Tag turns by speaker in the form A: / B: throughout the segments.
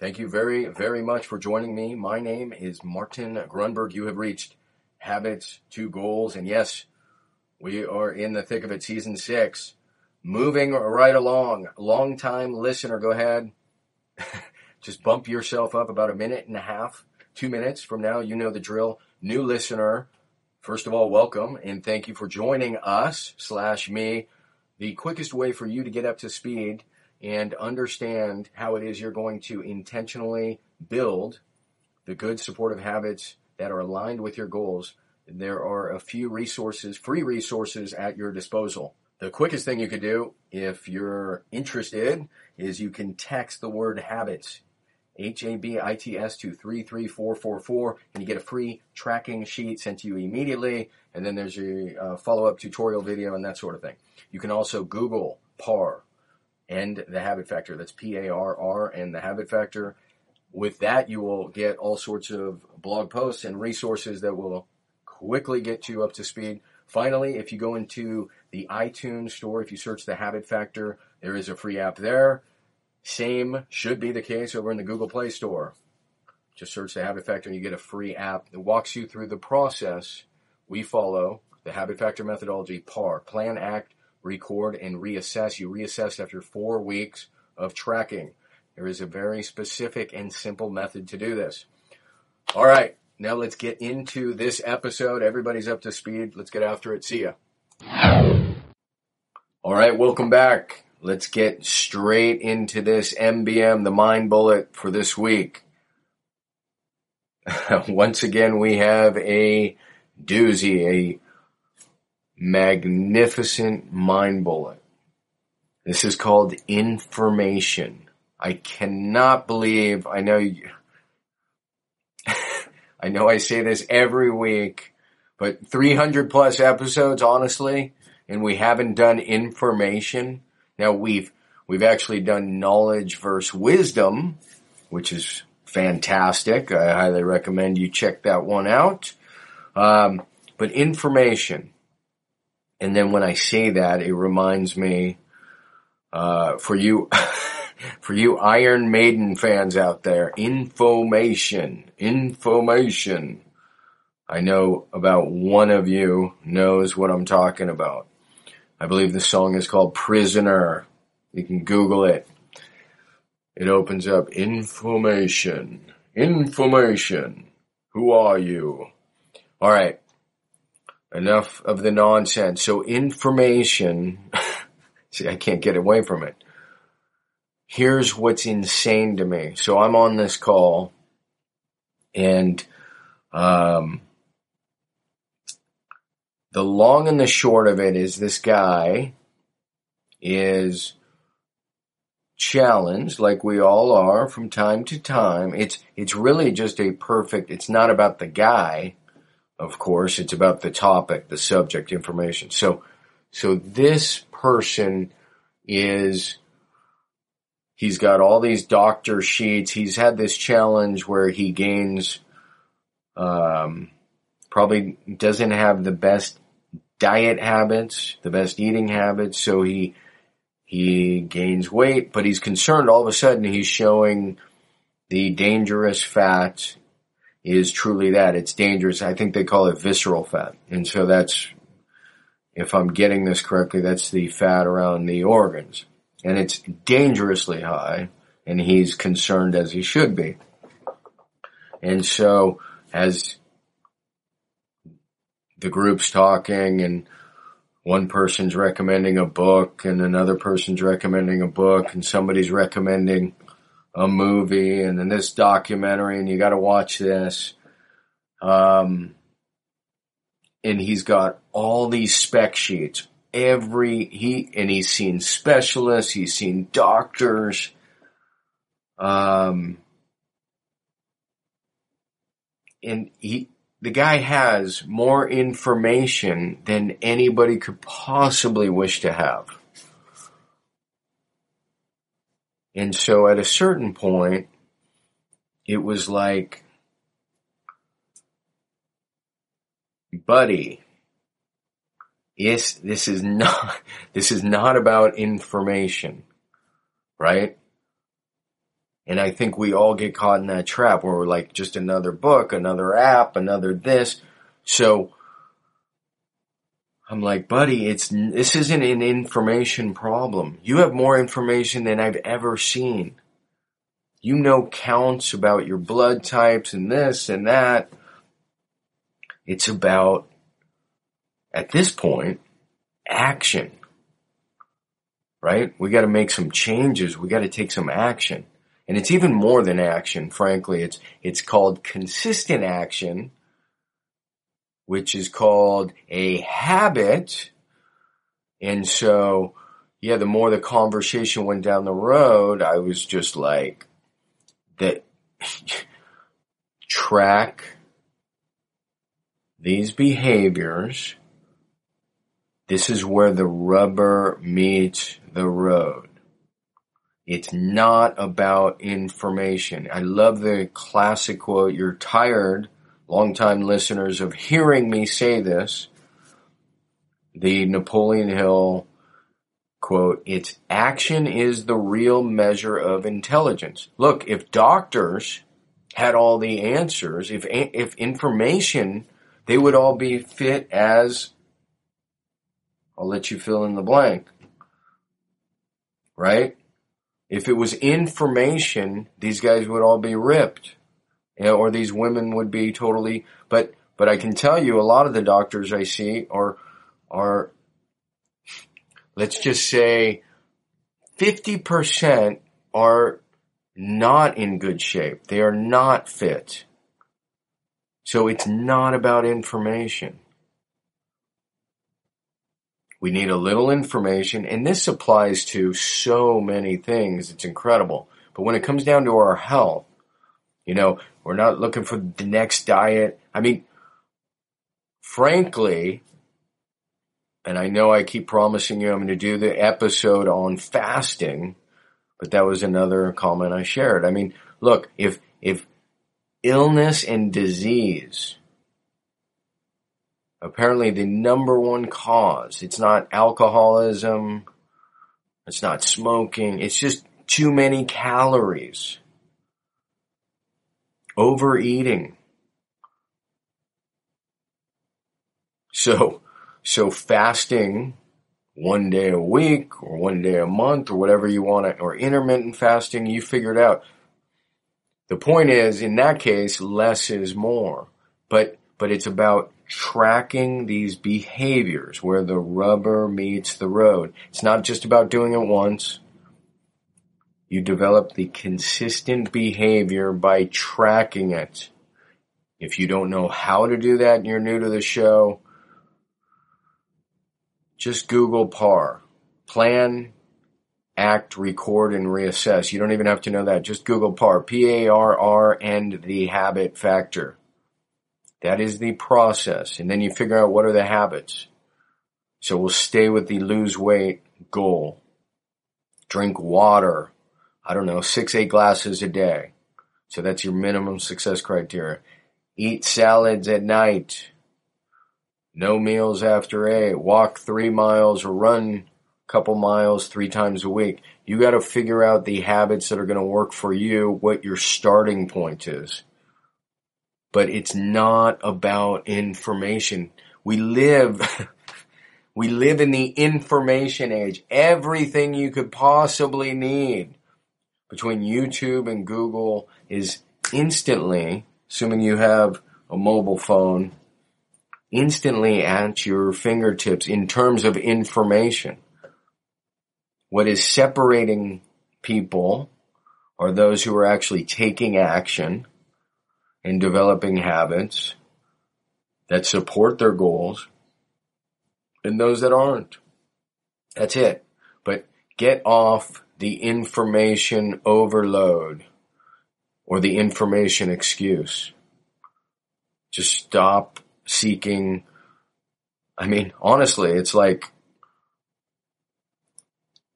A: Thank you very, very much for joining me. My name is Martin Grunberg. You have reached Habits to Goals. And yes, we are in the thick of it, season six. Moving right along. Long time listener, go ahead. Just bump yourself up about a minute and a half, two minutes from now. You know the drill. New listener, first of all, welcome and thank you for joining us slash me. The quickest way for you to get up to speed and understand how it is you're going to intentionally build the good supportive habits that are aligned with your goals, there are a few resources, free resources at your disposal. The quickest thing you could do if you're interested is you can text the word habits, H-A-B-I-T-S to 33444 and you get a free tracking sheet sent to you immediately. And then there's a uh, follow-up tutorial video and that sort of thing. You can also Google PARR, and the habit factor. That's P A R R and the habit factor. With that, you will get all sorts of blog posts and resources that will quickly get you up to speed. Finally, if you go into the iTunes store, if you search the habit factor, there is a free app there. Same should be the case over in the Google Play Store. Just search the habit factor and you get a free app that walks you through the process we follow, the habit factor methodology, PARR, plan, act, record, and reassess. You reassess after four weeks of tracking. There is a very specific and simple method to do this. All right, now let's get into this episode. Everybody's up to speed. Let's get after it. See ya. All right, welcome back. Let's get straight into this MBM, the mind bullet for this week. Once again, we have a doozy, a magnificent mind bullet. This is called information. I cannot believe, I know, you, I know I say this every week, but 300 plus episodes, honestly, and we haven't done information. Now we've, we've actually done knowledge versus wisdom, which is fantastic. I highly recommend you check that one out. Um, but information, and then when I say that, it reminds me, uh, for you, for you Iron Maiden fans out there, information, information. I know about one of you knows what I'm talking about. I believe the song is called Prisoner. You can Google it. It opens up information, information. Who are you? All right enough of the nonsense. So information, see, I can't get away from it. Here's what's insane to me. So I'm on this call and, um, the long and the short of it is this guy is challenged like we all are from time to time. It's, it's really just a perfect, it's not about the guy of course. It's about the topic, the subject information. So, so this person is, he's got all these doctor sheets. He's had this challenge where he gains, um, probably doesn't have the best diet habits, the best eating habits. So he, he gains weight, but he's concerned all of a sudden he's showing the dangerous fat is truly that. It's dangerous. I think they call it visceral fat. And so that's, if I'm getting this correctly, that's the fat around the organs. And it's dangerously high and he's concerned as he should be. And so as the group's talking and one person's recommending a book and another person's recommending a book and somebody's recommending a movie and then this documentary and you got to watch this. Um, and he's got all these spec sheets. Every he and he's seen specialists, he's seen doctors. Um, and he the guy has more information than anybody could possibly wish to have. And so at a certain point, it was like, buddy, yes, this is not, this is not about information, right? And I think we all get caught in that trap where we're like, just another book, another app, another this. So I'm like, buddy, it's, this isn't an information problem. You have more information than I've ever seen. You know counts about your blood types and this and that. It's about, at this point, action. Right? We gotta make some changes. We gotta take some action. And it's even more than action, frankly. It's, it's called consistent action, which is called a habit. And so, yeah, the more the conversation went down the road, I was just like, that track these behaviors. This is where the rubber meets the road. It's not about information. I love the classic quote. You're tired, longtime listeners, of hearing me say this. The Napoleon Hill quote, it's action is the real measure of intelligence. Look, if doctors had all the answers, if, if information, they would all be fit as, I'll let you fill in the blank. Right? If it was information, these guys would all be ripped. You know, or these women would be totally, but, but I can tell you a lot of the doctors I see are, are, let's just say 50% are not in good shape. They are not fit. So it's not about information. We need a little information, and this applies to so many things. It's incredible. But when it comes down to our health, you know, we're not looking for the next diet. I mean, frankly, and I know I keep promising you I'm going to do the episode on fasting, but that was another comment I shared. I mean, look, if, if illness and disease apparently the number one cause. It's not alcoholism. It's not smoking. It's just too many calories. Overeating. So, so fasting one day a week or one day a month or whatever you want to, or intermittent fasting, you figure it out. The point is, in that case, less is more. But, but it's about tracking these behaviors where the rubber meets the road. It's not just about doing it once. You develop the consistent behavior by tracking it. If you don't know how to do that and you're new to the show, just Google PARR. Plan, act, record, and reassess. You don't even have to know that. Just Google PARR. P-A-R-R and the habit factor. That is the process. And then you figure out what are the habits. So we'll stay with the lose weight goal. Drink water. I don't know, six, eight glasses a day. So that's your minimum success criteria. Eat salads at night. No meals after eight. Walk three miles or run a couple miles three times a week. You got to figure out the habits that are going to work for you, what your starting point is but it's not about information. We live, we live in the information age. Everything you could possibly need between YouTube and Google is instantly, assuming you have a mobile phone, instantly at your fingertips in terms of information. What is separating people are those who are actually taking action and developing habits that support their goals and those that aren't. That's it. But get off the information overload or the information excuse. Just stop seeking. I mean, honestly, it's like,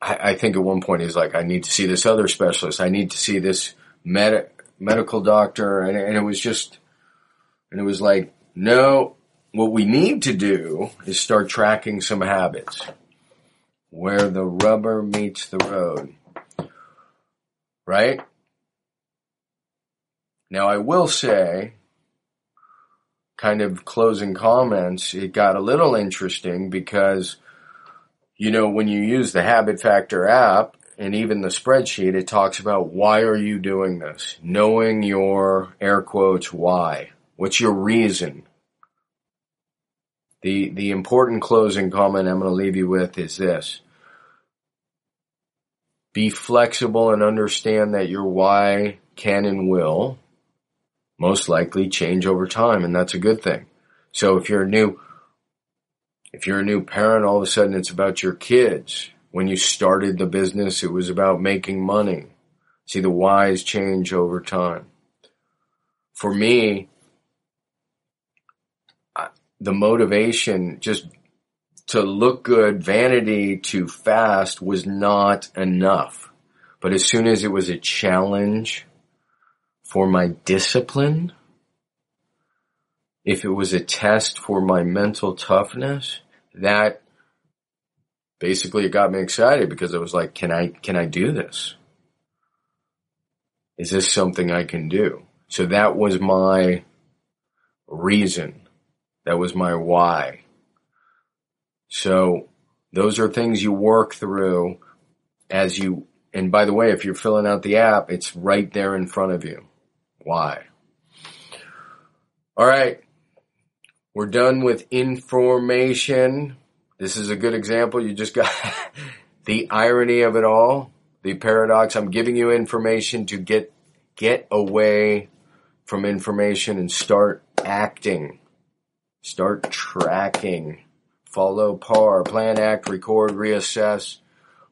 A: I, I think at one point he's like, I need to see this other specialist. I need to see this med- medical doctor. And, and it was just, and it was like, no, what we need to do is start tracking some habits where the rubber meets the road. Right? Now I will say, kind of closing comments, it got a little interesting because, you know, when you use the Habit Factor app and even the spreadsheet, it talks about why are you doing this? Knowing your air quotes why. What's your reason? The, the important closing comment I'm going to leave you with is this. Be flexible and understand that your why can and will most likely change over time and that's a good thing. So if you're a new, if you're a new parent, all of a sudden it's about your kids. When you started the business, it was about making money. See, the whys change over time. For me, the motivation just to look good, vanity to fast was not enough. But as soon as it was a challenge for my discipline, if it was a test for my mental toughness, that basically it got me excited because I was like, can I, can I do this? Is this something I can do? So that was my reason that was my why. So those are things you work through as you, and by the way, if you're filling out the app, it's right there in front of you. Why? All right. We're done with information. This is a good example. You just got the irony of it all, the paradox. I'm giving you information to get, get away from information and start acting. Start tracking. Follow PARR. Plan, act, record, reassess.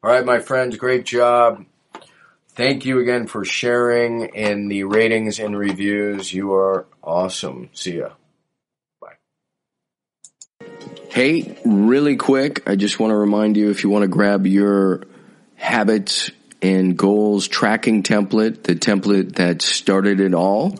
A: All right, my friends, great job. Thank you again for sharing in the ratings and reviews. You are awesome. See ya. Bye. Hey, really quick, I just want to remind you if you want to grab your habits and goals tracking template, the template that started it all,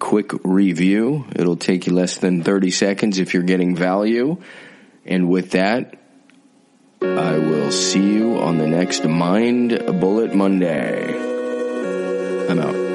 A: quick review. It'll take you less than 30 seconds if you're getting value. And with that, I will see you on the next Mind Bullet Monday. I'm out.